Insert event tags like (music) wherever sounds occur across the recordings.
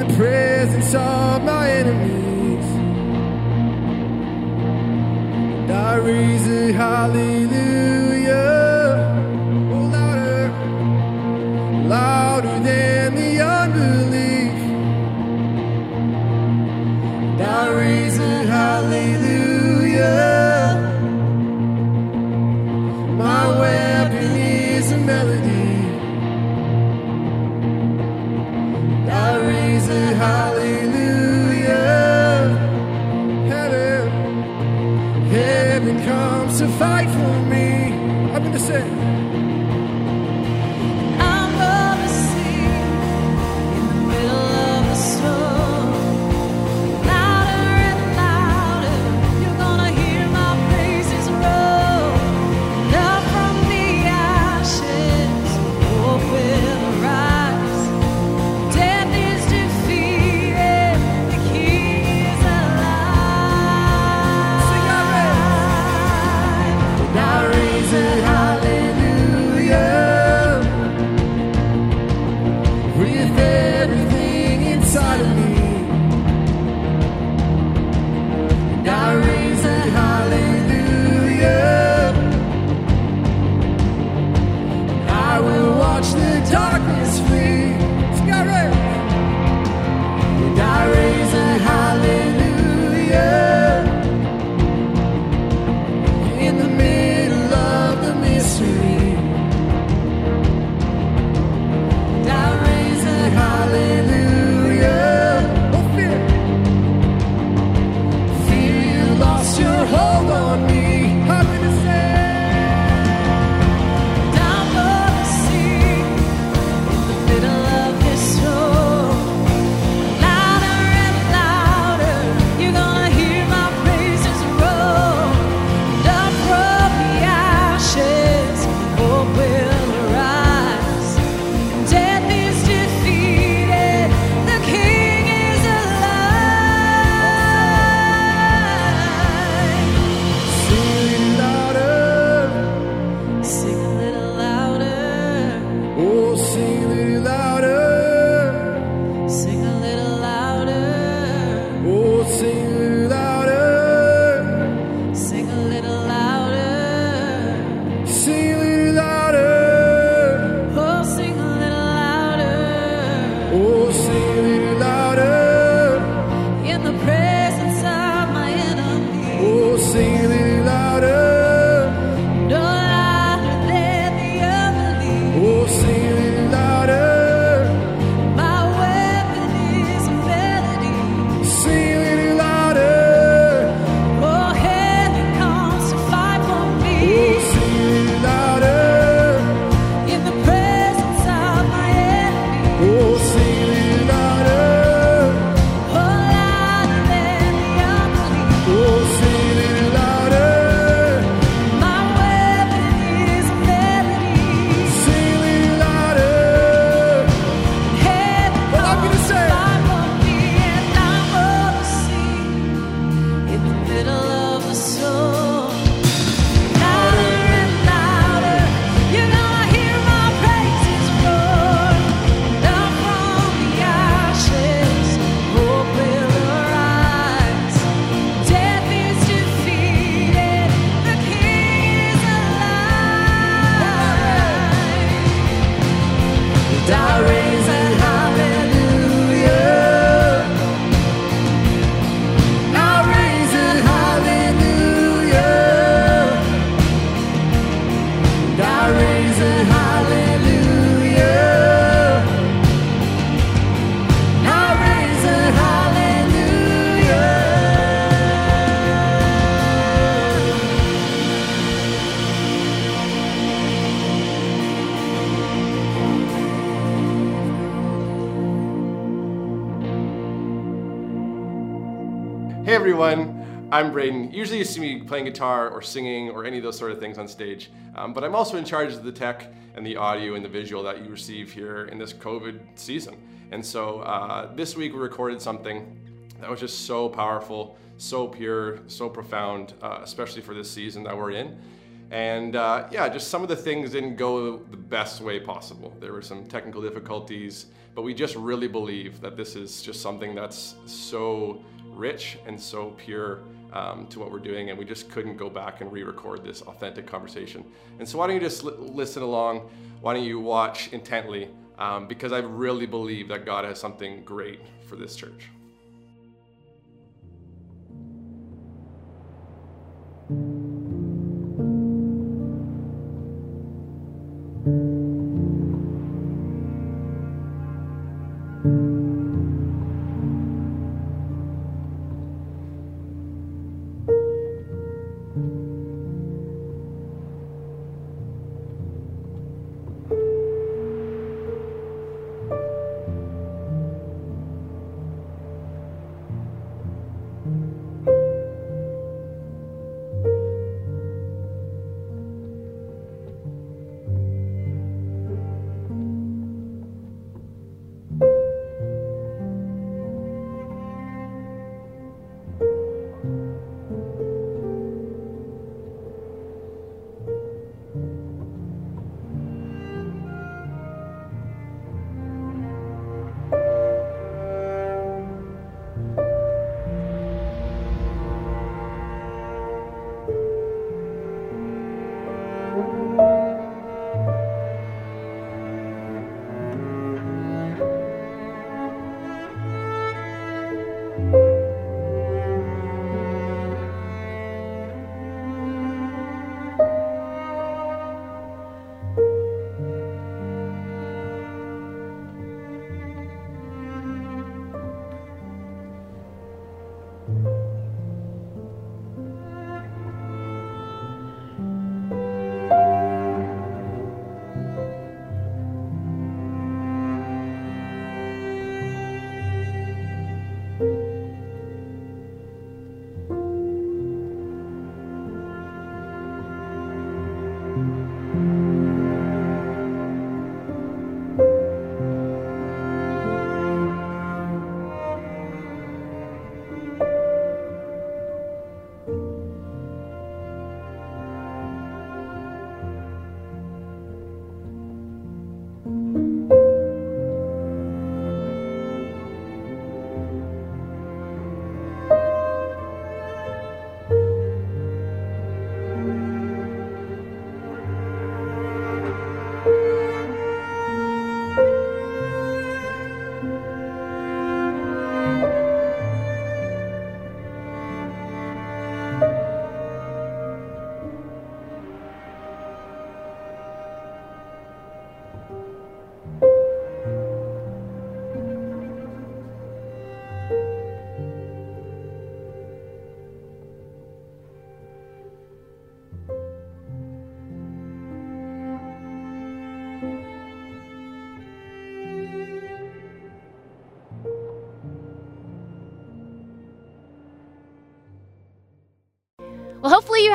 in the presence of my enemies. And I raise a hallelujah. your hold on me. To say. I'm Braden. Usually you see me playing guitar or singing or any of those sort of things on stage, um, but I'm also in charge of the tech and the audio and the visual that you receive here in this COVID season. And so uh, this week we recorded something that was just so powerful, so pure, so profound, uh, especially for this season that we're in. And uh, yeah, just some of the things didn't go the best way possible. There were some technical difficulties, but we just really believe that this is just something that's so rich and so pure um, to what we're doing, and we just couldn't go back and re-record this authentic conversation. And so, why don't you just li- listen along? Why don't you watch intently? Um, because I really believe that God has something great for this church.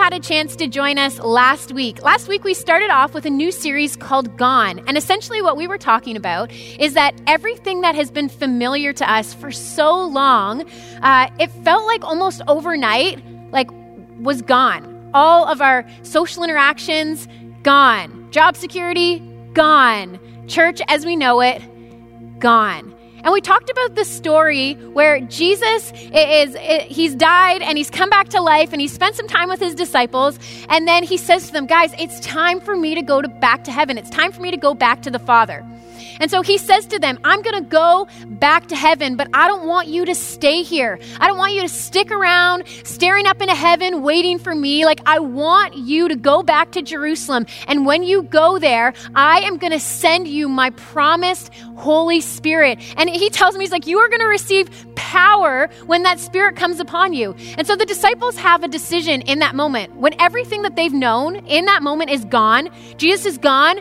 Had a chance to join us last week. Last week, we started off with a new series called Gone. And essentially, what we were talking about is that everything that has been familiar to us for so long, uh, it felt like almost overnight, like was gone. All of our social interactions, gone. Job security, gone. Church as we know it, gone. And we talked about the story where Jesus is, he's died and he's come back to life and he spent some time with his disciples. And then he says to them, guys, it's time for me to go to, back to heaven. It's time for me to go back to the Father. And so he says to them, I'm going to go back to heaven, but I don't want you to stay here. I don't want you to stick around staring up into heaven waiting for me. Like, I want you to go back to Jerusalem. And when you go there, I am going to send you my promised Holy Spirit. And he tells me, he's like, you are going to receive power when that Spirit comes upon you. And so the disciples have a decision in that moment. When everything that they've known in that moment is gone, Jesus is gone,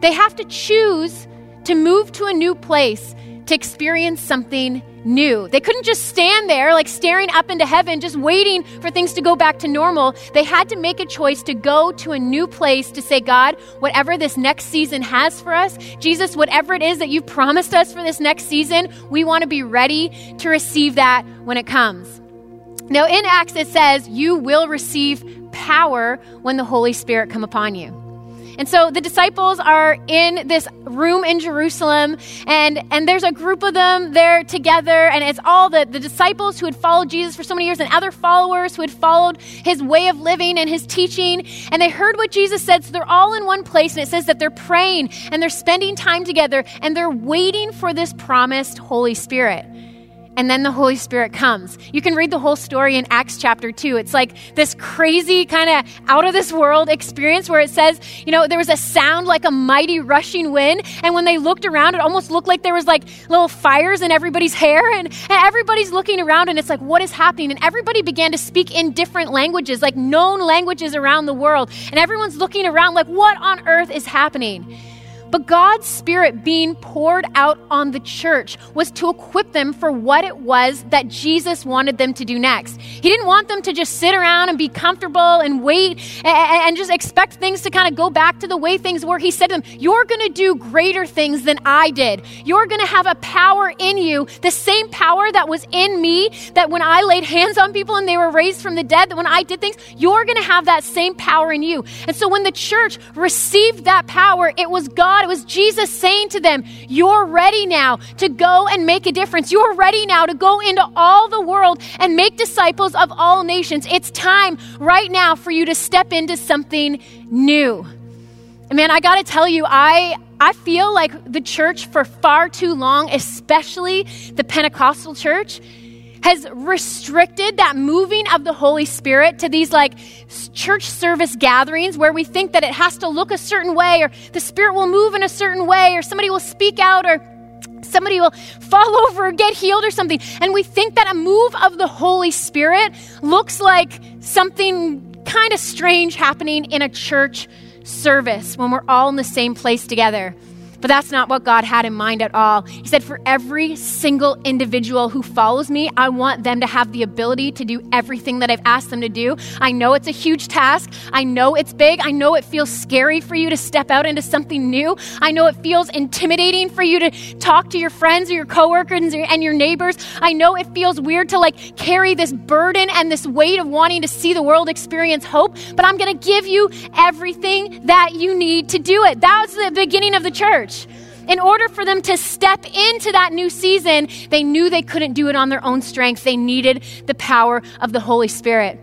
they have to choose to move to a new place to experience something new. They couldn't just stand there, like staring up into heaven, just waiting for things to go back to normal. They had to make a choice to go to a new place to say, God, whatever this next season has for us, Jesus, whatever it is that you've promised us for this next season, we want to be ready to receive that when it comes. Now, in Acts, it says, You will receive power when the Holy Spirit come upon you. And so the disciples are in this room in Jerusalem, and, and there's a group of them there together, and it's all the, the disciples who had followed Jesus for so many years and other followers who had followed his way of living and his teaching. And they heard what Jesus said, so they're all in one place, and it says that they're praying and they're spending time together and they're waiting for this promised Holy Spirit and then the Holy Spirit comes. You can read the whole story in Acts chapter 2. It's like this crazy kind of out of this world experience where it says, you know, there was a sound like a mighty rushing wind. And when they looked around, it almost looked like there was like little fires in everybody's hair. And, and everybody's looking around and it's like, what is happening? And everybody began to speak in different languages, like known languages around the world. And everyone's looking around like, what on earth is happening? But God's Spirit being poured out on the church was to equip them for what it was that Jesus wanted them to do next. He didn't want them to just sit around and be comfortable and wait and, just expect things to kind of go back to the way things were. He said to them, You're going to do greater things than I did. You're going to have a power in you, the same power that was in me, that when I laid hands on people and they were raised from the dead, that when I did things, you're going to have that same power in you. And so when the church received that power, it was God God. It was Jesus saying to them, You're ready now to go and make a difference. You're ready now to go into all the world and make disciples of all nations. It's time right now for you to step into something new. And man, I got to tell you, I. I feel like the church for far too long, especially the Pentecostal church, has restricted that moving of the Holy Spirit to these like church service gatherings where we think that it has to look a certain way or the Spirit will move in a certain way or somebody will speak out or somebody will (laughs) fall (laughs) over or get healed or something. And we think that a move of the Holy Spirit looks like something kind of strange happening in a church service when we're all in the same place together. But that's not what God had in mind at all. He said, For every single individual who follows me, I want them to have the ability to do everything that I've asked them to do. I know it's a huge task. I know it's big. I know it feels scary for you to step out into something new. I know it feels intimidating for you to talk to your friends or your coworkers and your neighbors. I know it feels weird to like carry this burden and this weight of wanting to see the world experience hope, but I'm going to give you everything that you need to do it. That was the beginning of the church church. In order for them to step into that new season, they knew they couldn't do it on their own strength. They needed the power of the Holy Spirit.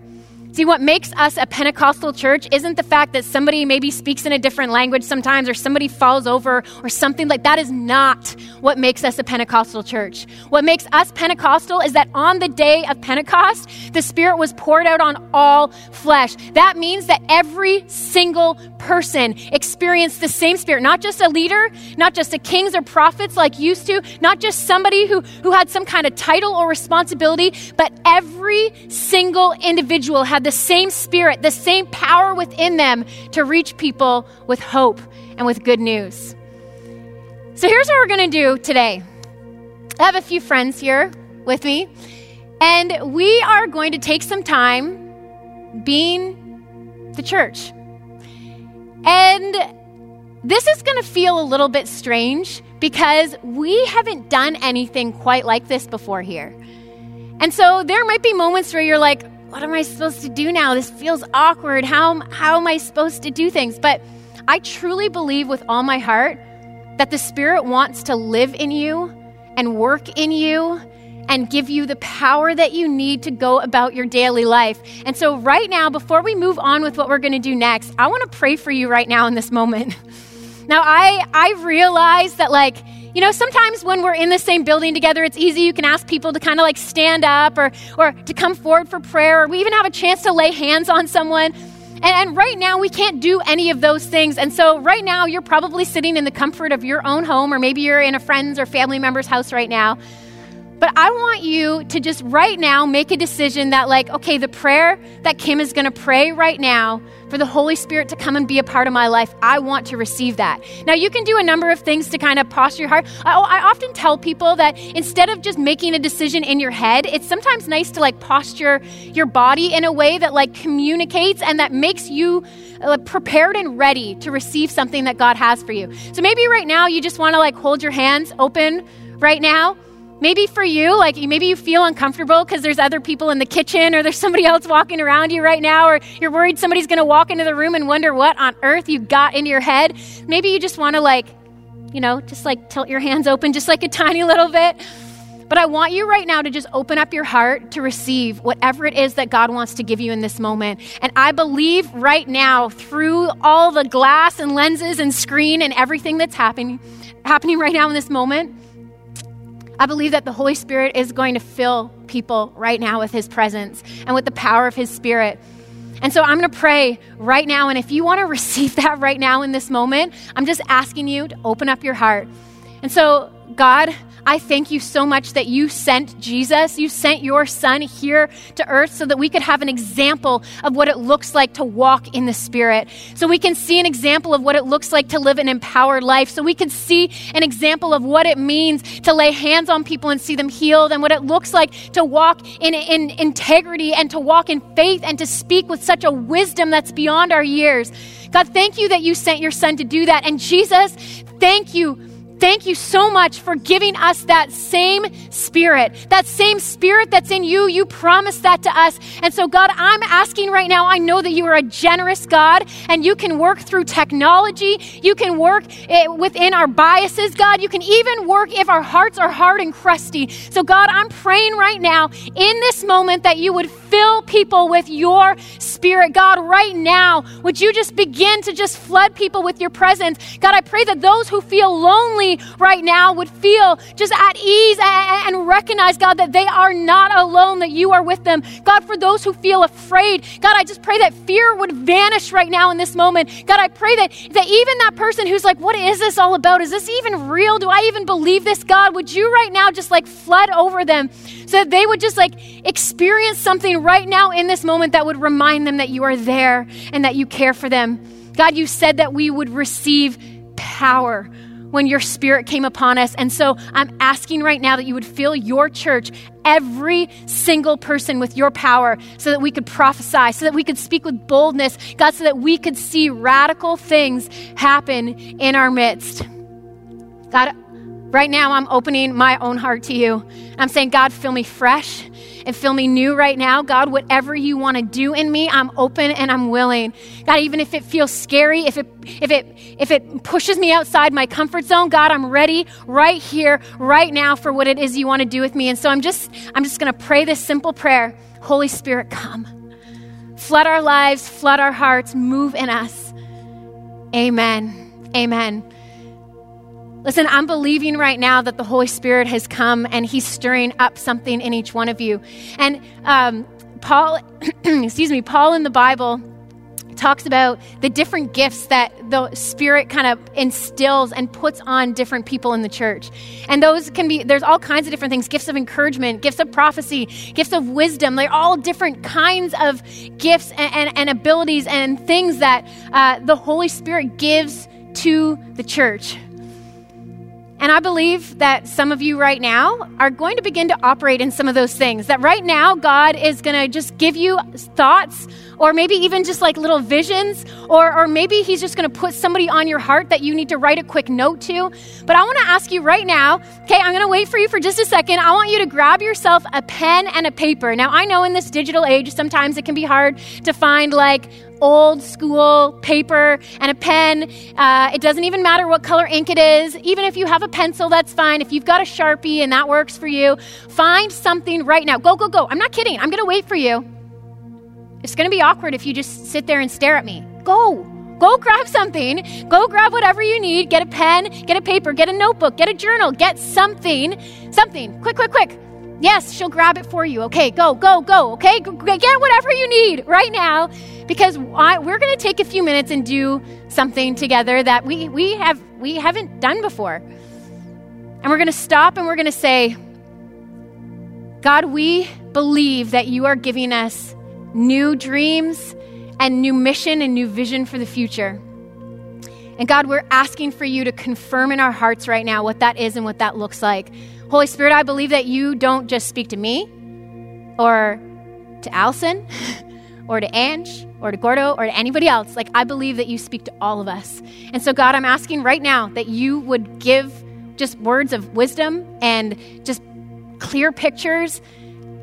See, what makes us a Pentecostal church isn't the fact that somebody maybe speaks in a different language sometimes or somebody falls over or something like that is not what makes us a Pentecostal church. What makes us Pentecostal is that on the day of Pentecost, the Spirit was poured out on all flesh. That means that every single person experienced the same Spirit, not just a leader, not just a kings or prophets like used to, not just somebody who, who had some kind of title or responsibility, but every single individual had the same spirit, the same power within them to reach people with hope and with good news. So here's what we're going to do today. I have a few friends here with me, and we are going to take some time being the church. And this is going to feel a little bit strange because we haven't done anything quite like this before here. And so there might be moments where you're like, what am I supposed to do now? This feels awkward. How, how am I supposed to do things? But I truly believe with all my heart that the Spirit wants to live in you and work in you and give you the power that you need to go about your daily life. And so, right now, before we move on with what we're going to do next, I want to pray for you right now in this moment. (laughs) Now, I, I realize that, like, you know, sometimes when we're in the same building together, it's easy. You can ask people to kind of like stand up or, or to come forward for prayer, or we even have a chance to lay hands on someone. And, and, right now, we can't do any of those things. And so, right now, you're probably sitting in the comfort of your own home, or maybe you're in a friend's or family member's house right now. But I want you to just right now make a decision that, like, okay, the prayer that Kim is going to pray right now for the Holy Spirit to come and be a part of my life, I want to receive that. Now, you can do a number of things to kind of posture your heart. I, I often tell people that instead of just making a decision in your head, it's sometimes nice to like posture your body in a way that like communicates and that makes you uh, prepared and ready to receive something that God has for you. So maybe right now you just want to like hold your hands open right now Maybe for you, like maybe you feel uncomfortable because there's other people in the kitchen or there's (laughs) somebody else walking around you right now, or you're worried somebody's going to walk into the room and wonder what on earth you got into your head. Maybe you just want to, like, you know, just like tilt your hands open just like a tiny little bit. But I want you right now to just open up your heart to receive whatever it is that God wants to give you in this moment. And I believe right now, through all the glass and lenses and screen and everything that's happening, happening right now in this moment, I believe that the Holy Spirit is going to fill people right now with His presence and with the power of His Spirit. And so I'm going to pray right now. And if you want to (laughs) receive that right now in this moment, I'm just asking you to open up your heart. And so, God, I thank you so much that you sent Jesus, you sent your son here to earth so that we could have an example of what it looks like to walk in the Spirit. So we can see an example of what it looks like to live an empowered life. So we can see an example of what it means to lay hands on people and see them healed and what it looks like to walk in, in integrity and to walk in faith and to speak with such a wisdom that's beyond our years. God, thank you that you sent your son to do that. And Jesus, thank you Thank you so much for giving us that same spirit, that same spirit that's in you. You promised that to us. And so, God, I'm asking right now, I know that you are a generous God and you can work through technology. You can work within our biases, God. You can even work if our hearts are hard and crusty. So, God, I'm praying right now in this moment that you would fill people with your spirit. God, right now, would you just begin to just flood people with your presence? God, I pray that those who feel lonely, right now would feel just at ease and recognize, God, that they are not alone, that you are with them. God, for those who feel afraid, God, I just pray that fear would vanish right now in this moment. God, I pray that, that even that person who's like, what is this all about? Is this even real? Do I even believe this? God, would you right now just like flood over them so that they would just like experience something right now in this moment that would remind them that you are there and that you care for them. God, you said that we would receive power when your spirit came upon us. And so I'm asking right now that you would fill your church, every single person, with your power so that we could prophesy, so that we could speak with boldness, God, so that we could see radical things happen in our midst. God, right now I'm opening my own heart to you. I'm saying, God, fill me fresh and fill me new right now. God, whatever you want to do in me, I'm open and I'm willing. God, even if it feels scary, if it if it if it pushes me outside my comfort zone, God, I'm ready right here, right now for what it is you want to do with me. And so I'm just I'm just going to pray this simple prayer. Holy Spirit, come. Flood our lives, flood our hearts, move in us. Amen. Amen. Listen, I'm believing right now that the Holy Spirit has come and He's stirring up something in each one of you. And um, Paul, (clears throat) excuse me, Paul in the Bible talks about the different gifts that the Spirit kind of instills and puts on different people in the church. And those can be, there's all kinds of different things gifts of encouragement, gifts of prophecy, gifts of wisdom. They're all different kinds of gifts and, and, and abilities and things that uh, the Holy Spirit gives to the church. And I believe that some of you right now are going to begin to operate in some of those things. That right now, God is going to just give you thoughts, or maybe even just like little visions, or, or maybe He's just to put somebody on your heart that you need to write a quick note to. But I want to ask you right now, okay, I'm to wait for you for just a second. I want you to grab yourself a pen and a paper. Now, I know in this digital age, sometimes it can be hard to find like old school paper and a pen. Uh, it doesn't even matter what color ink it is. Even if you have a pencil, that's fine. If you've got a Sharpie and that works for you, find something right now. Go, go, go. I'm not kidding. I'm going to wait for you. It's going to be awkward if you just sit there and stare at me. Go. Go grab something. Go grab whatever you need. Get a pen, get a paper, get a notebook, get a journal, get something. Something. Quick, quick, quick. Yes, she'll grab it for you. Okay, go, go, go. Okay, get whatever you need right now because I, we're going to take a few minutes and do something together that we, we, have, we haven't done before. And we're going to stop and we're going to say, God, we believe that you are giving us new dreams and new mission and new vision for the future. And God, we're asking for you to confirm in our hearts right now what that is and what that looks like. Holy Spirit, I believe that you don't just speak to me or to Allison (laughs) or to Ange or to Gordo or to anybody else. Like, I believe that you speak to all of us. And so, God, I'm asking right now that you would give just words of wisdom and just clear pictures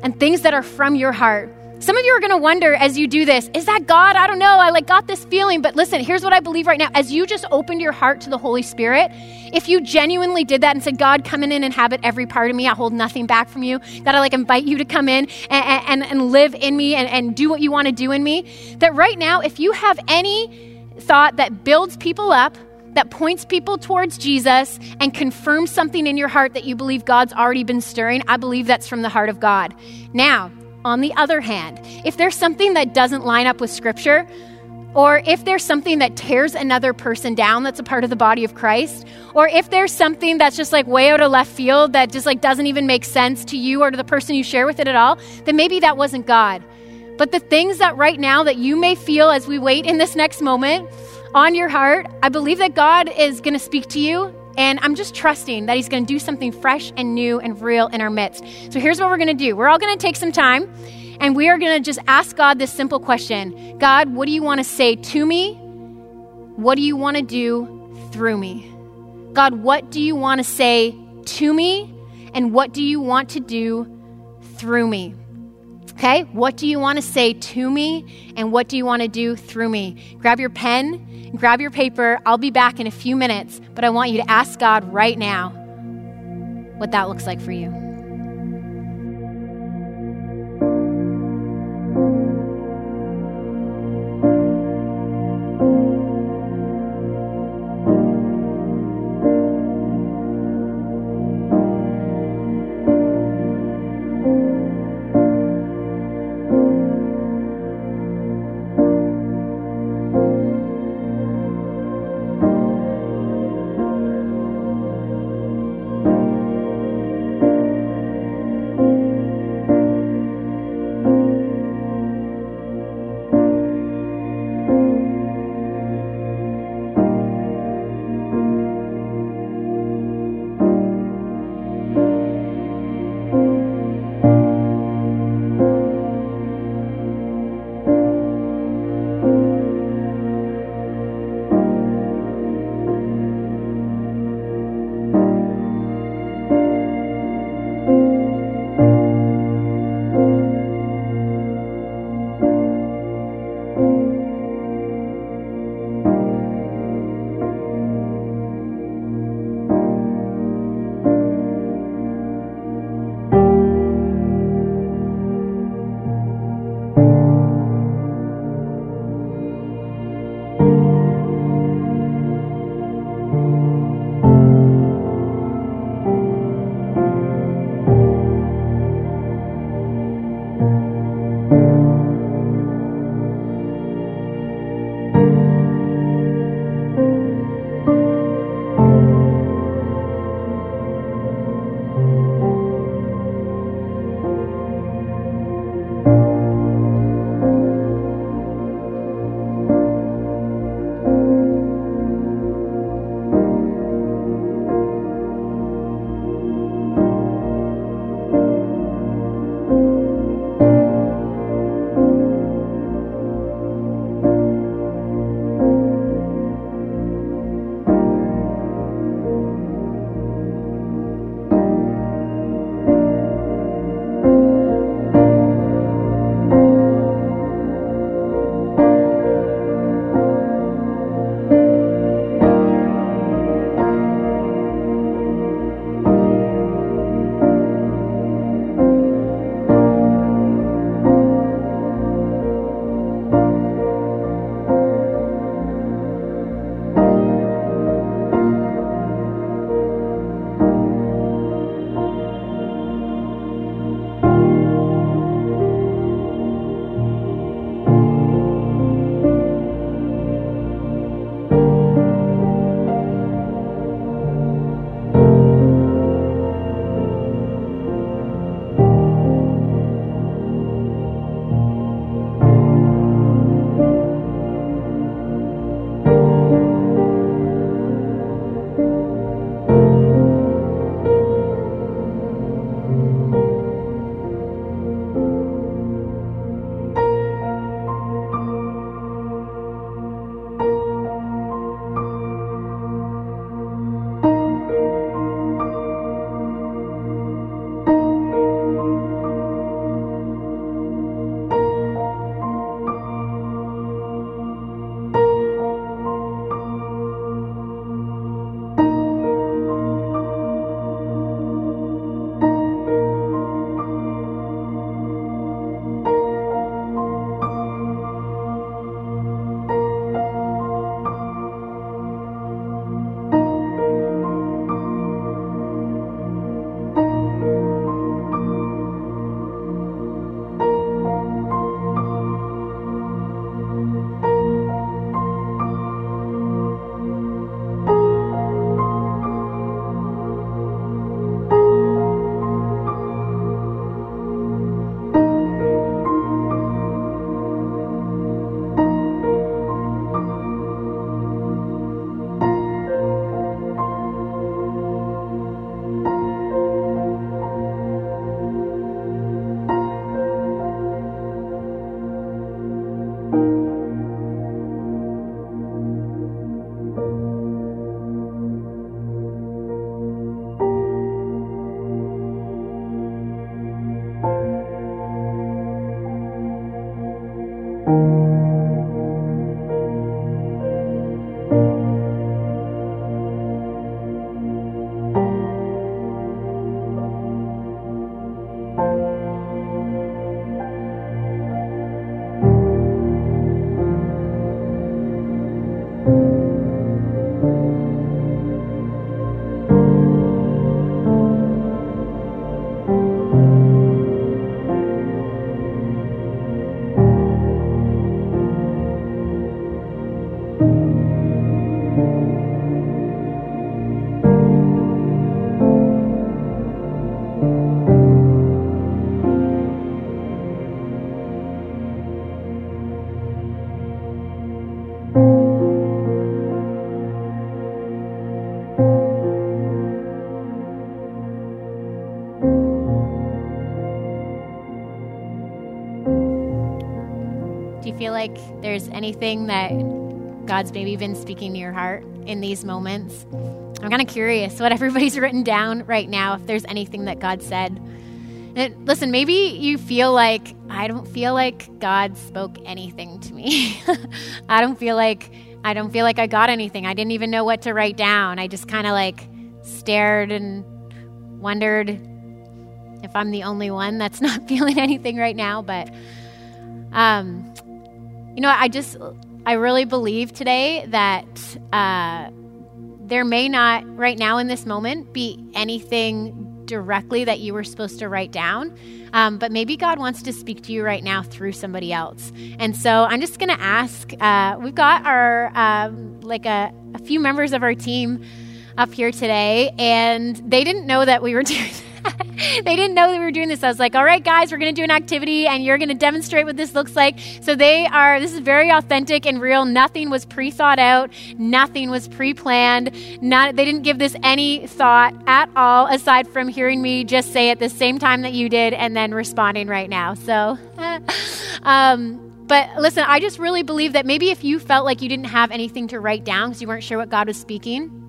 and things that are from your heart. Some of you are going to wonder as you do this, is that God? I don't know. I like got this feeling, but listen, here's what I believe right now. As you just opened your heart to the Holy Spirit, if you genuinely did that and said, God, come in and inhabit every part of me, I hold nothing back from you. God, I like invite you to come in and, and, and live in me and, and do what you want to do in me. That right now, if you have any thought that builds people up, that points people towards Jesus and confirms something in your heart that you believe God's already been stirring, I believe that's from the heart of God. Now, on the other hand, if there's something that doesn't line up with Scripture, or if there's something that tears another person down that's a part of the body of Christ, or if there's something that's just like way out of left field that just like doesn't even make sense to you or to the person you share with it at all, then maybe that wasn't God. But the things that right now that you may feel as we wait in this next moment on your heart, I believe that God is going to speak to you and I'm just trusting that He's going to do something fresh and new and real in our midst. So here's what we're going to do we're all going to take some time and we are going to just ask God this simple question God, what do you want to say to me? What do you want to do through me? God, what do you want to say to me? And what do you want to do through me? Okay, what do you want to say to me? And what do you want to do through me? Grab your pen, grab your paper. I'll be back in a few minutes, but I want you to ask God right now what that looks like for you. Do you feel like there's anything that God's maybe been speaking to your heart in these moments? I'm kind of curious what everybody's (laughs) written down right now, if there's anything that God said. And listen, maybe you feel like, I don't feel like God spoke anything to me. (laughs) I don't feel like I don't feel like I got anything. I didn't even know what to write down. I just kind of like stared and wondered if I'm the only one that's (laughs) not feeling anything right now, but um you know, I just, I really believe today that uh, there may not, right now in this moment, be anything directly that you were supposed to write down. Um, but maybe God wants to speak to you right now through somebody else. And so I'm just going to ask. Uh, we've got our um, like a, a few members of our team up here today, and they didn't know that we were (laughs) doing (laughs) they didn't know that we were doing this. I was like, all right, guys, we're going to do an activity and you're going to demonstrate what this looks like. So they are, this is very authentic and real. Nothing was pre thought out, nothing was pre planned. Not, they didn't give this any thought at all, aside from hearing me just say it the same time that you did and then responding right now. So, (laughs) um, but listen, I just really believe that maybe if you felt like you didn't have anything to write down because you weren't sure what God was speaking,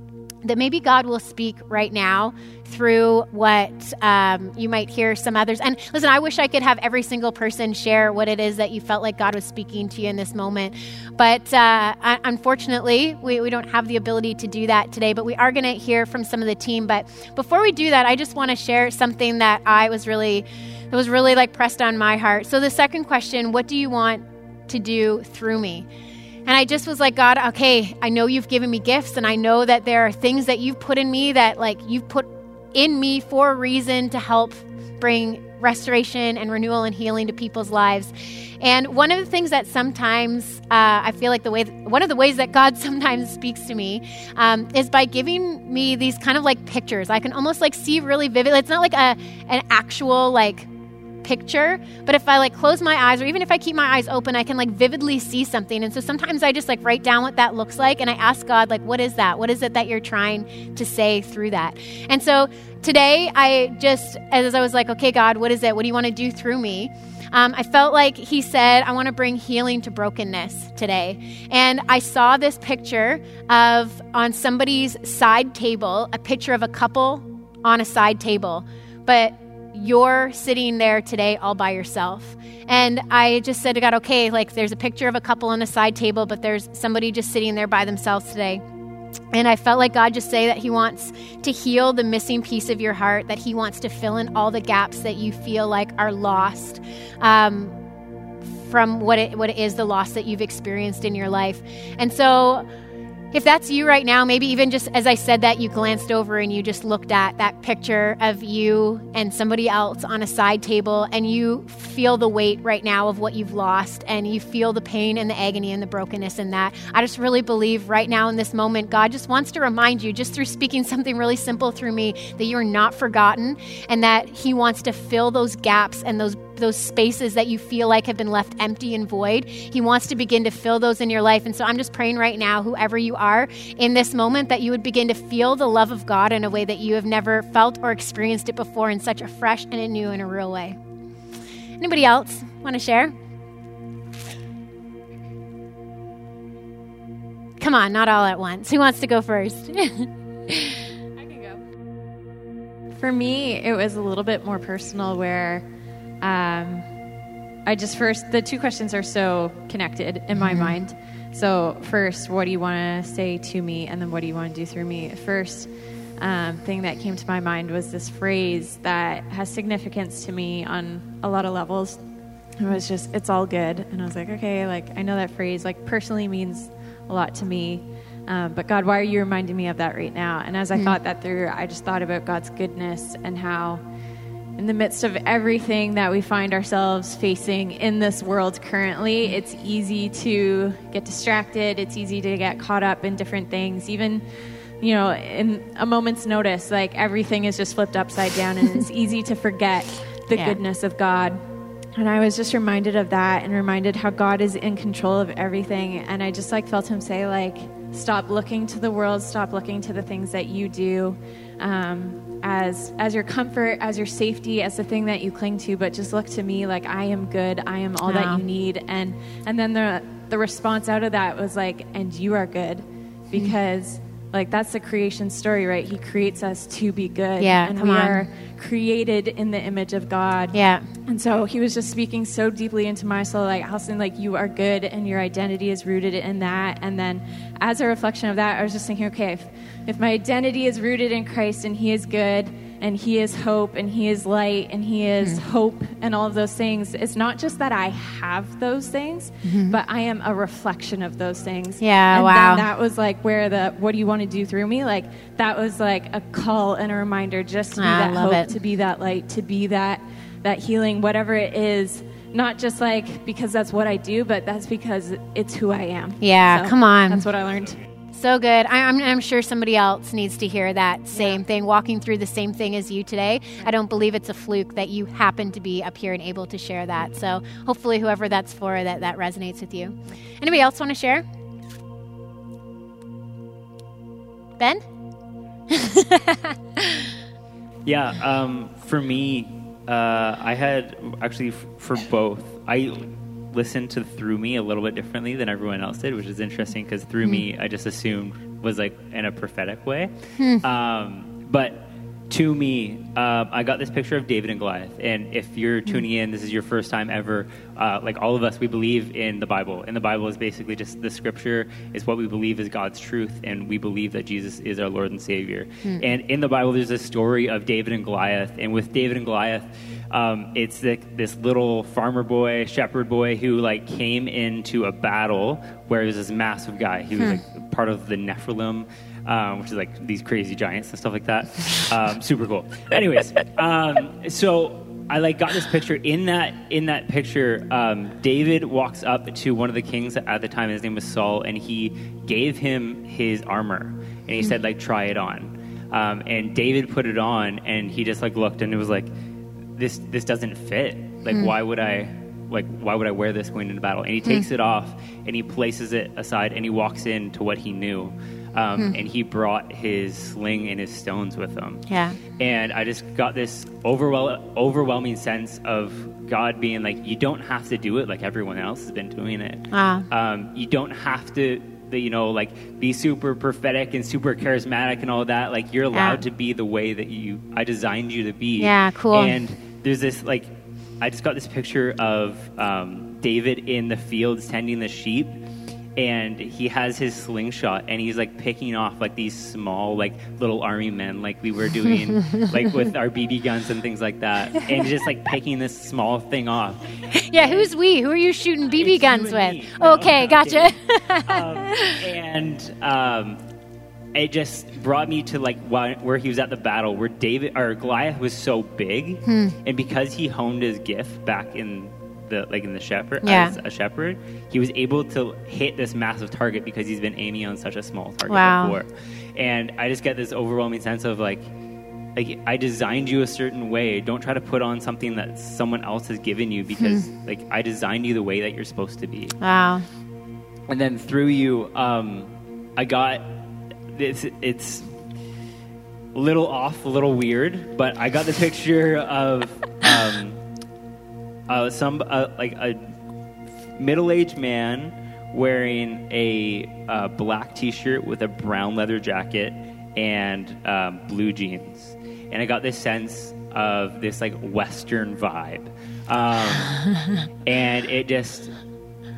that maybe God will speak right now through what um, you might hear some others. And listen, I wish I could have every single person share what it is that you felt like God was speaking to you in this moment. But uh, unfortunately, we, we don't have the ability to do that today. But we are going to hear from some of the team. But before we do that, I just want to share something that I was really, that was really like pressed on my heart. So the second question, what do you want to do through me? And I just was like, God, okay, I know you've given me gifts and I know that there are things that you've put in me that like you've put in me for a reason to help bring restoration and renewal and healing to people's lives. And one of the things that sometimes uh, I feel like the way, one of the ways that God (laughs) sometimes speaks to me um, is by giving me these kind of like pictures. I can almost like see really vivid. It's not like a an actual like picture but if i like close my eyes or even if i keep my eyes open i can like vividly see something and so sometimes i just like write down what that looks like and i ask god like what is that what is it that you're trying to say through that and so today i just as i was like okay god what is it what do you want to do through me um, I felt like he said, I want to bring healing to brokenness today. And I saw this picture of on somebody's side table, a picture of a couple on a side table. But you're sitting there today all by yourself. And I just said to God, okay, like there's a picture of a couple on a side table, but there's somebody just sitting there by themselves today. And I felt like God just say that He wants to heal the missing piece of your heart, that He wants to fill in all the gaps that you feel like are lost. Um, from what it, what it is the loss that you've experienced in your life. And so if that's you right now, maybe even just as I said that, you glanced over and you just looked at that picture of you and somebody else on a side table, and you feel the weight right now of what you've lost, and you feel the pain and the agony and the brokenness in that. I just really believe right now in this moment, God just wants to remind you, just through speaking something really simple through me, that you are not forgotten and that He wants to fill those gaps and those those spaces that you feel like have been left empty and void. He wants to begin to fill those in your life. And so I'm just praying right now, whoever you are in this moment, that you would begin to feel the love of God in a way that you have never felt or experienced it before in such a fresh and a new and a real way. Anybody else want to share? Come on, not all at once. Who wants to go first? (laughs) I can go. For me, it was a little bit more personal where um, I just first, the two questions are so connected in my mind. So, first, what do you want to say to me? And then, what do you want to do through me? First um, thing that came to my mind was this phrase that has significance to me on a lot of levels. It was just, it's all good. And I was like, okay, like, I know that phrase, like, personally means a lot to me. Um, but God, why are you reminding me of that right now? And as I thought that through, I just thought about God's goodness and how, in the midst of everything that we find ourselves facing in this world currently, it's easy to get distracted. It's easy to get caught up in different things, even, you know, in a moment's notice, like everything is just flipped upside down and it's (laughs) easy to forget the Yeah. goodness of God. And I was just reminded of that and reminded how God is in control of everything. And I just like felt him say, like, stop looking to the world, stop looking to the things that you do um, as as your comfort, as your safety, as the thing that you cling to, but just look to me like I am good, I am all Wow. that you need. And and then the the response out of that was like, and you are good because like that's the creation story, right? He creates us to be good. Yeah, and we on. are created in the image of God. Yeah. And so he was just speaking so deeply into my soul, like, Allison, like, you are good and your identity is rooted in that. And then as a reflection of that, I was just thinking, okay, if, if my identity is rooted in Christ and he is good and he is hope and he is light and he is Hmm. hope and all of those things, it's not just that I have those things, but I am a reflection of those things. Mm-hmm. Yeah, and wow. Then that was like where the, what do you want to do through me? Like, that was like a call and a reminder just to be Ah, that hope, it. to be that light, to be that that healing, whatever it is. Not just like because that's what I do, but that's because it's who I am. Yeah, come on. That's what I learned. So good. I, I'm, I'm sure somebody else needs to hear that same thing, walking through the same thing as you today. I don't believe it's a fluke that you happen to be up here and able to share that. So hopefully, whoever that's for, that, that resonates with you. Anybody else want to share? Ben? (laughs) Yeah, um, for me, uh, I had actually f- for both. I listened to Through Me a little bit differently than everyone else did, which is interesting because Through Me, I just assumed was like in a prophetic way. Um, but to me, uh, I got this picture of David and Goliath. And if you're tuning in, this is your first time ever. Uh, like all of us, we believe in the Bible. And the Bible is basically just the scripture is what we believe is God's truth. And we believe that Jesus is our Lord and Savior. And in the Bible, there's a story of David and Goliath. And with David and Goliath, um, it's like this little farmer boy, shepherd boy who like came into a battle where there's this massive guy. He was like part of the Nephilim um, which is like these crazy giants and stuff like that. Um, (laughs) super cool. Anyways, um, so I like got this picture. In that in that picture, um, David walks up to one of the kings at the time. His name was Saul, and he gave him his armor, and he said like try it on. Um, and David put it on, and he just like looked, and it was like this this doesn't fit. Like why would I? Like why would I wear this going into battle? And he takes it off and he places it aside and he walks into what he knew. Um, And he brought his sling and his stones with him. Yeah. And I just got this overwhel- overwhelming sense of God being like, you don't have to do it like everyone else has been doing it. Ah. Um, you don't have to, the- you know, like be super prophetic and super charismatic and all that. Like you're allowed Yeah. to be the way that you I designed you to be. Yeah, cool. And there's this like, I just got this picture of um, David in the fields tending the sheep, and he has his slingshot, and he's like picking off like these small like little army men, like we were doing, (laughs) like with our BB guns and things like that, and just like picking this small thing off. (laughs) Yeah, who's we? Who are you shooting BB It's guns with? No, okay, gotcha. um, (laughs) and um, it just brought me to like where he was at the battle, where David or Goliath was so big, Hmm. and because he honed his gift back in the like in the shepherd Yeah. as a shepherd, he was able to hit this massive target because he's been aiming on such a small target Wow. before. And I just get this overwhelming sense of like. Like I designed you a certain way. Don't try to put on something that someone else has given you because Hmm. like I designed you the way that you're supposed to be wow. and then through you, um, I got it's it's a little off, a little weird, but I got the picture of um, (laughs) uh, some uh, like a middle-aged man wearing a uh, black T-shirt with a brown leather jacket and um, blue jeans, and I got this sense of this like Western vibe, um, (laughs) and it just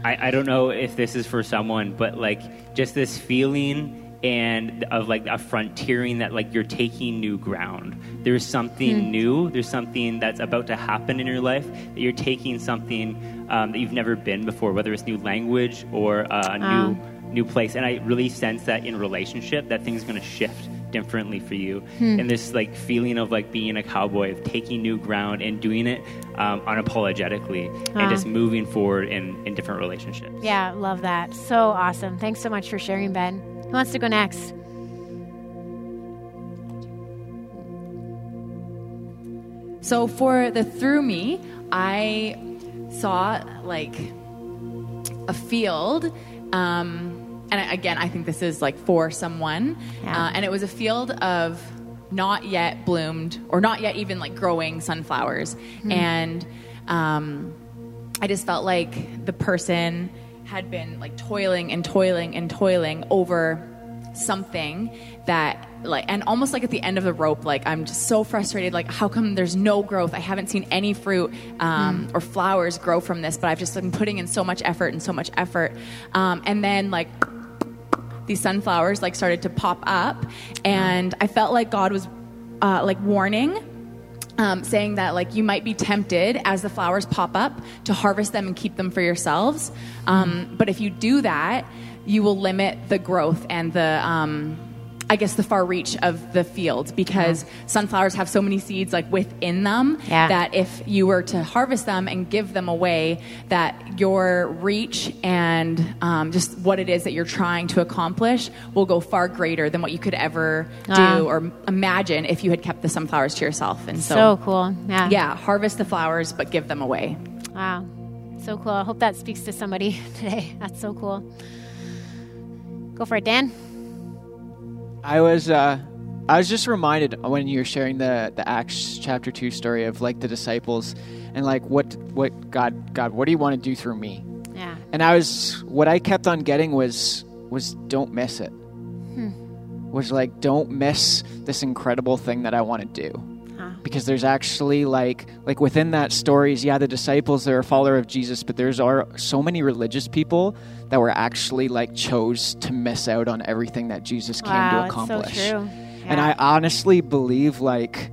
I, I don't know if this is for someone, but like just this feeling and of like a frontiering that like you're taking new ground. There's something new. There's something that's about to happen in your life that you're taking something um, that you've never been before, whether it's new language or uh, a new new place. And I really sense that in relationship, that thing's going to shift differently for you. And this like feeling of like being a cowboy, of taking new ground and doing it um, unapologetically, and just moving forward in in different relationships. Yeah, love that. So awesome. Thanks so much for sharing, Ben. Who wants to go next? So for the through me, I saw like a field. Um, and again, I think this is like for someone. Yeah. Uh, and it was a field of not yet bloomed or not yet even like growing sunflowers. Mm-hmm. And um, I just felt like the person had been like toiling and toiling and toiling over something that like and almost like at the end of the rope like i'm just so frustrated like how come there's no growth? I haven't seen any fruit um, or flowers grow from this but i've just been putting in so much effort and so much effort. Um, and then like these sunflowers like started to pop up and i felt like god was uh, like warning um, saying that like you might be tempted as the flowers pop up to harvest them and keep them for yourselves. Um, but if you do that you will limit the growth and the um, I guess the far reach of the field because sunflowers have so many seeds like within them Yeah. that if you were to harvest them and give them away, that your reach and um, just what it is that you're trying to accomplish will go far greater than what you could ever Wow. do or imagine if you had kept the sunflowers to yourself. And so, So cool. Yeah. yeah, harvest the flowers but give them away. Wow. So cool. I hope that speaks to somebody (laughs) today. That's so cool. Go for it, Dan. I was uh, I was just reminded when you were sharing the the Acts chapter two story of like the disciples and like what what God God what do you want to do through me? Yeah. And I was what I kept on getting was was don't miss it. Was like don't miss this incredible thing that I want to do. Because there's actually like like within that stories, yeah, the disciples they're a follower of Jesus, but there's are so many religious people that were actually like chose to miss out on everything that Jesus came Wow, to it's so accomplish. true. And I honestly believe like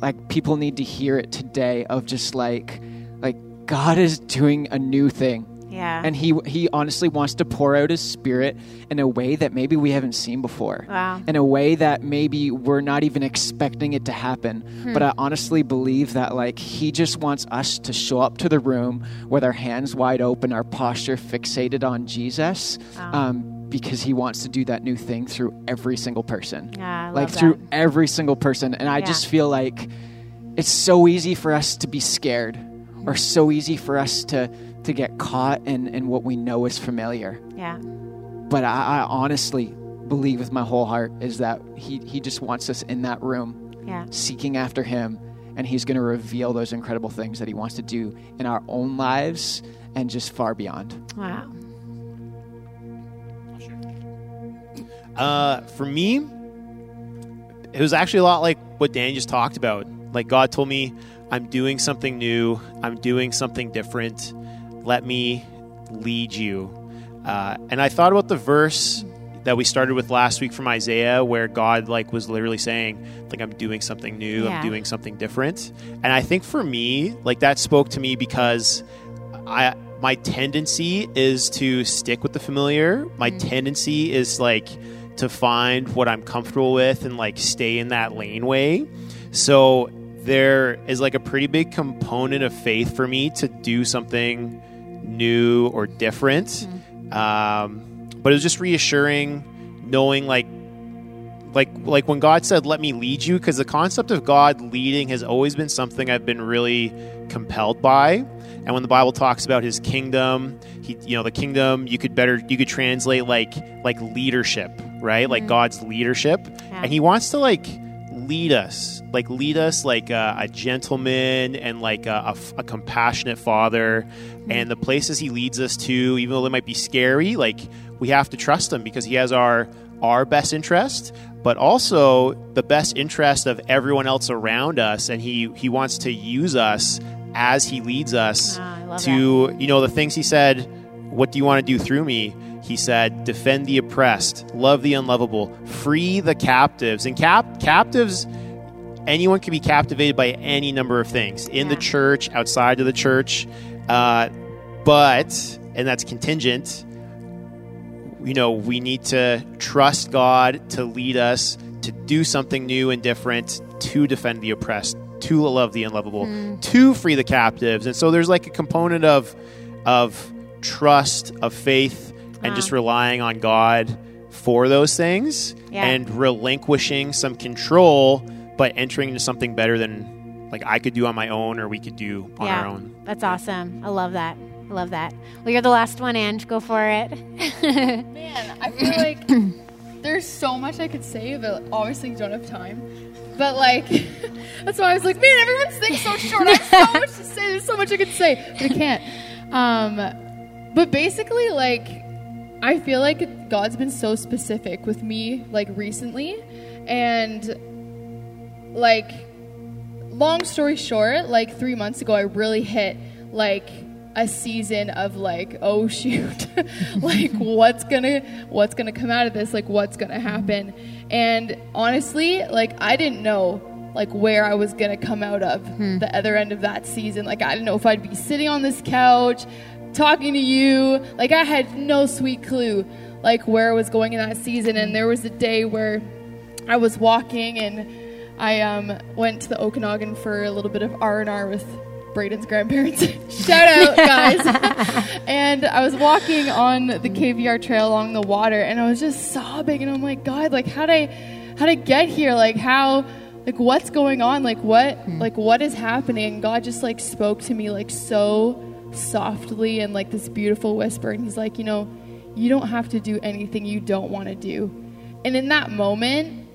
like people need to hear it today of just like like God is doing a new thing. Yeah. And he he honestly wants to pour out his spirit in a way that maybe we haven't seen before. Wow. In a way that maybe we're not even expecting it to happen. Hmm. But I honestly believe that like he just wants us to show up to the room with our hands wide open, our posture fixated on Jesus. Um, because he wants to do that new thing through every single person. Yeah, like through that. every single person. And I Yeah. just feel like it's so easy for us to be scared or so easy for us to to get caught in, in what we know is familiar. yeah. But I, I honestly believe with my whole heart is that he, he just wants us in that room Yeah. seeking after him and he's going to reveal those incredible things that he wants to do in our own lives and just far beyond. Wow. Uh, for me, it was actually a lot like what Dan just talked about. Like God told me, I'm doing something new. I'm doing something different. Let me lead you. Uh, and I thought about the verse that we started with last week from Isaiah, where God like was literally saying, like I'm doing something new. Yeah. I'm doing something different. And I think for me, like that spoke to me because I my tendency is to stick with the familiar. My tendency is like to find what I'm comfortable with and like stay in that laneway. So there is like a pretty big component of faith for me to do something new or different. Um, but it was just reassuring knowing like like like when God said let me lead you because the concept of God leading has always been something I've been really compelled by. And when the Bible talks about his kingdom he you know the kingdom you could better you could translate like like leadership right? Like God's leadership. And he wants to like lead us like lead us like a, a gentleman and like a compassionate father. And the places he leads us to even though they might be scary like we have to trust him because he has our our best interest but also the best interest of everyone else around us. And he he wants to use us as he leads us Ah, to you know the things he said what do you want to do through me he said defend the oppressed love the unlovable free the captives. And cap captives anyone can be captivated by any number of things in the church outside of the church uh, but and that's contingent you know we need to trust god to lead us to do something new and different to defend the oppressed to love the unlovable to free the captives. And so there's like a component of of trust of faith and just relying on god for those things Yeah. and relinquishing some control but entering into something better than like I could do on my own or we could do on yeah, our own. that's awesome. I love that. I love that. Well, you're the last one, Ange. Go for it. (laughs) Man, I feel like (coughs) there's so much I could say, but obviously don't have time. But like, (laughs) that's why I was like, man, everyone's thing's so short. I have so (laughs) much to say. There's so much I could say, but I can't. Um, but basically, like, I feel like God's been so specific with me, like recently, and like, long story short, like three months ago, I really hit like a season of like (laughs) oh shoot. (laughs) Like what's gonna what's gonna come out of this? Like what's gonna happen? And honestly like i didn't know like where i was gonna come out of hmm. the other end of that season. Like i didn't know if i'd be sitting on this couch talking to you like i had no sweet clue like where i was going in that season and there was a day where i was walking and i um, went to the okanagan for a little bit of r&r with Braden's grandparents. (laughs) Shout out, guys. (laughs) and I was walking on the KVR trail along the water and I was just sobbing and I'm like, God, like how'd I how'd I get here? Like how like what's going on? Like what like what is happening? God just like spoke to me like so softly and like this beautiful whisper and he's like, you know, you don't have to do anything you don't want to do. And in that moment,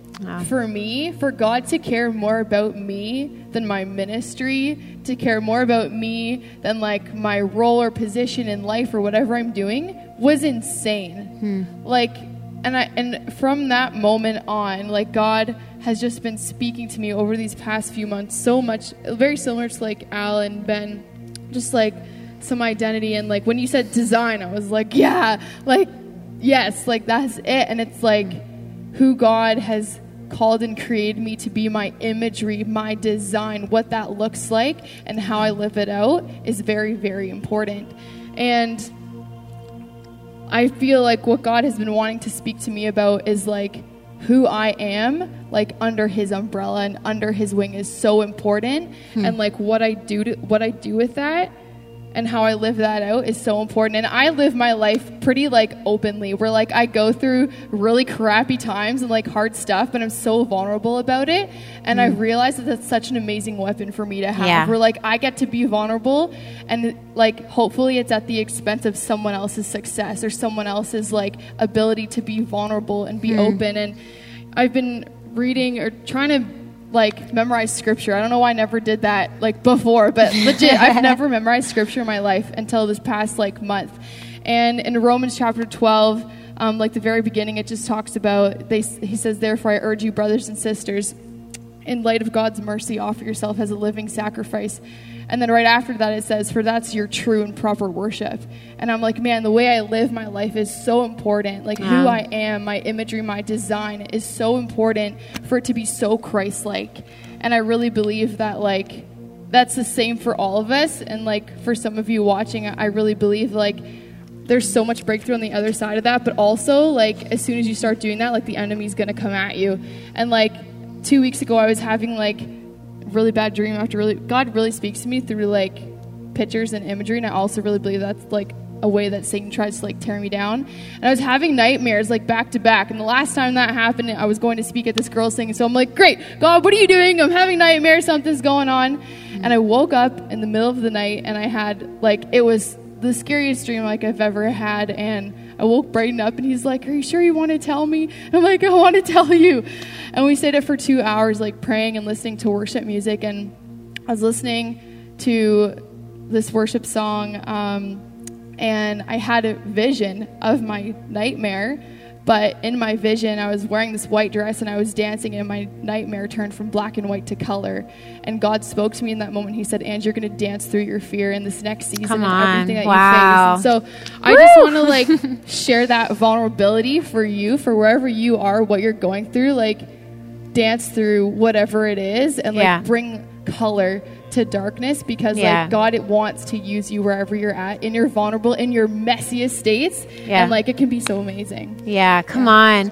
for me, for God to care more about me than my ministry, to care more about me than like my role or position in life or whatever I'm doing was insane. Hmm. Like and I and from that moment on, like God has just been speaking to me over these past few months so much very similar to like Al and Ben, just like some identity and like when you said design, I was like, yeah, like yes, like that's it. And it's like who God has called and created me to be my imagery, my design, what that looks like, and how I live it out is very, very important. And I feel like what God has been wanting to speak to me about is like who I am, like under His umbrella and under His wing, is so important, hmm. and like what I do to what I do with that and how I live that out is so important. And I live my life pretty like openly, where like I go through really crappy times and like hard stuff, but I'm so vulnerable about it. And I mm. realize that that's such an amazing weapon for me to have, Yeah. where like I get to be vulnerable, and like hopefully it's at the expense of someone else's success or someone else's like ability to be vulnerable and be mm. open. And I've been reading or trying to like memorize scripture. I don't know why I never did that like before, but (laughs) legit, I've never memorized scripture in my life until this past like month. And in Romans chapter 12, um, like the very beginning, it just talks about they. He says, "Therefore, I urge you, brothers and sisters, in light of God's mercy, offer yourself as a living sacrifice." And then right after that, it says, "For that's your true and proper worship." And I'm like, man, the way I live my life is so important. Like who I am, my imagery, my design is so important for it to be so Christ-like. And I really believe that like that's the same for all of us. And like for some of you watching, I really believe like there's so much breakthrough on the other side of that. But also like as soon as you start doing that, like the enemy's gonna come at you. And like two weeks ago, I was having like really bad dream after really God really speaks to me through like pictures and imagery, and I also really believe that's like a way that Satan tries to like tear me down. And I was having nightmares like back to back. And the last time that happened, I was going to speak at this girl's thing. So I'm like, great, God, what are you doing? I'm having nightmares. Something's going on. And I woke up in the middle of the night and I had like, it was the scariest dream like I've ever had. And I woke Brayden up and he's like, Are you sure you want to tell me? And I'm like, I want to (laughs) tell you. And we stayed up for two hours, like praying and listening to worship music. And I was listening to this worship song. Um, and I had a vision of my nightmare. But in my vision, I was wearing this white dress and I was dancing, and my nightmare turned from black and white to color. And God spoke to me in that moment. He said, "And you're going to dance through your fear in this next season Come and on. everything that Wow. you face." And so I just want to like (laughs) share that vulnerability for you, for wherever you are, what you're going through. Like dance through whatever it is, and like Yeah. bring color to darkness because Yeah. like God it wants to use you wherever you're at in your vulnerable in your messiest states Yeah. and like it can be so amazing Yeah, come on.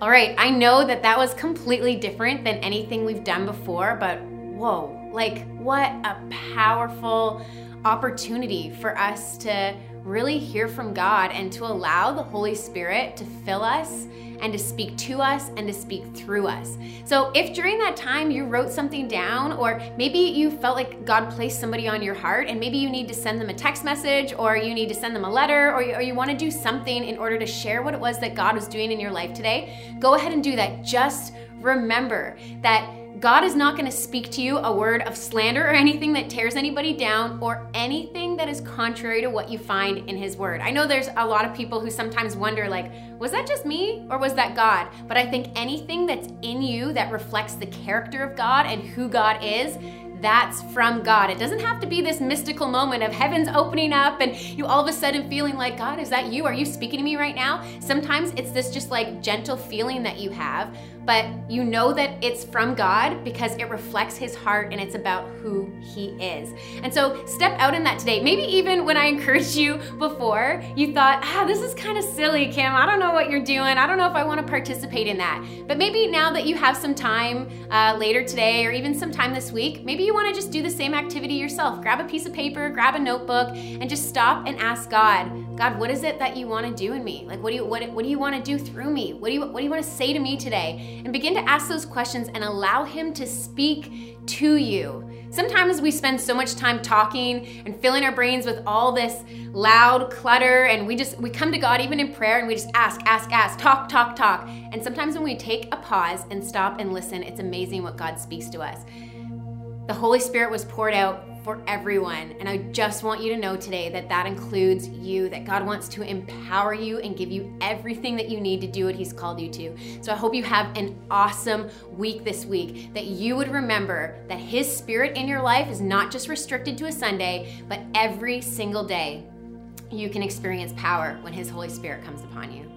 All right, I know that that was completely different than anything we've done before, but whoa, like what a powerful opportunity for us to really hear from God and to allow the Holy Spirit to fill us and to speak to us and to speak through us. So, if during that time you wrote something down, or maybe you felt like God placed somebody on your heart, and maybe you need to send them a text message, or you need to send them a letter, or you, or you want to do something in order to share what it was that God was doing in your life today, go ahead and do that. Just remember that God is not going to speak to you a word of slander or anything that tears anybody down or anything that is contrary to what you find in His Word. I know there's a lot of people who sometimes wonder, like, was that just me or was that God? But I think anything that's in you that reflects the character of God and who God is, that's from God. It doesn't have to be this mystical moment of heavens opening up and you all of a sudden feeling like, God, is that you? Are you speaking to me right now? Sometimes it's this just like gentle feeling that you have, but you know that it's from God because it reflects his heart and it's about who he is. And so step out in that today. Maybe even when I encouraged you before, you thought, ah, this is kind of silly, Kim. I don't know what you're doing. I don't know if I want to participate in that. But maybe now that you have some time uh, later today or even some time this week, maybe you want to just do the same activity yourself. Grab a piece of paper, grab a notebook, and just stop and ask God, God, what is it that you want to do in me? Like, what do you what, what do you want to do through me? What do you what do you want to say to me today? And begin to ask those questions and allow Him to speak to you. Sometimes we spend so much time talking and filling our brains with all this loud clutter, and we just we come to God even in prayer and we just ask, ask, ask, talk, talk, talk. And sometimes when we take a pause and stop and listen, it's amazing what God speaks to us. The Holy Spirit was poured out for everyone. And I just want you to know today that that includes you, that God wants to empower you and give you everything that you need to do what He's called you to. So I hope you have an awesome week this week, that you would remember that His Spirit in your life is not just restricted to a Sunday, but every single day you can experience power when His Holy Spirit comes upon you.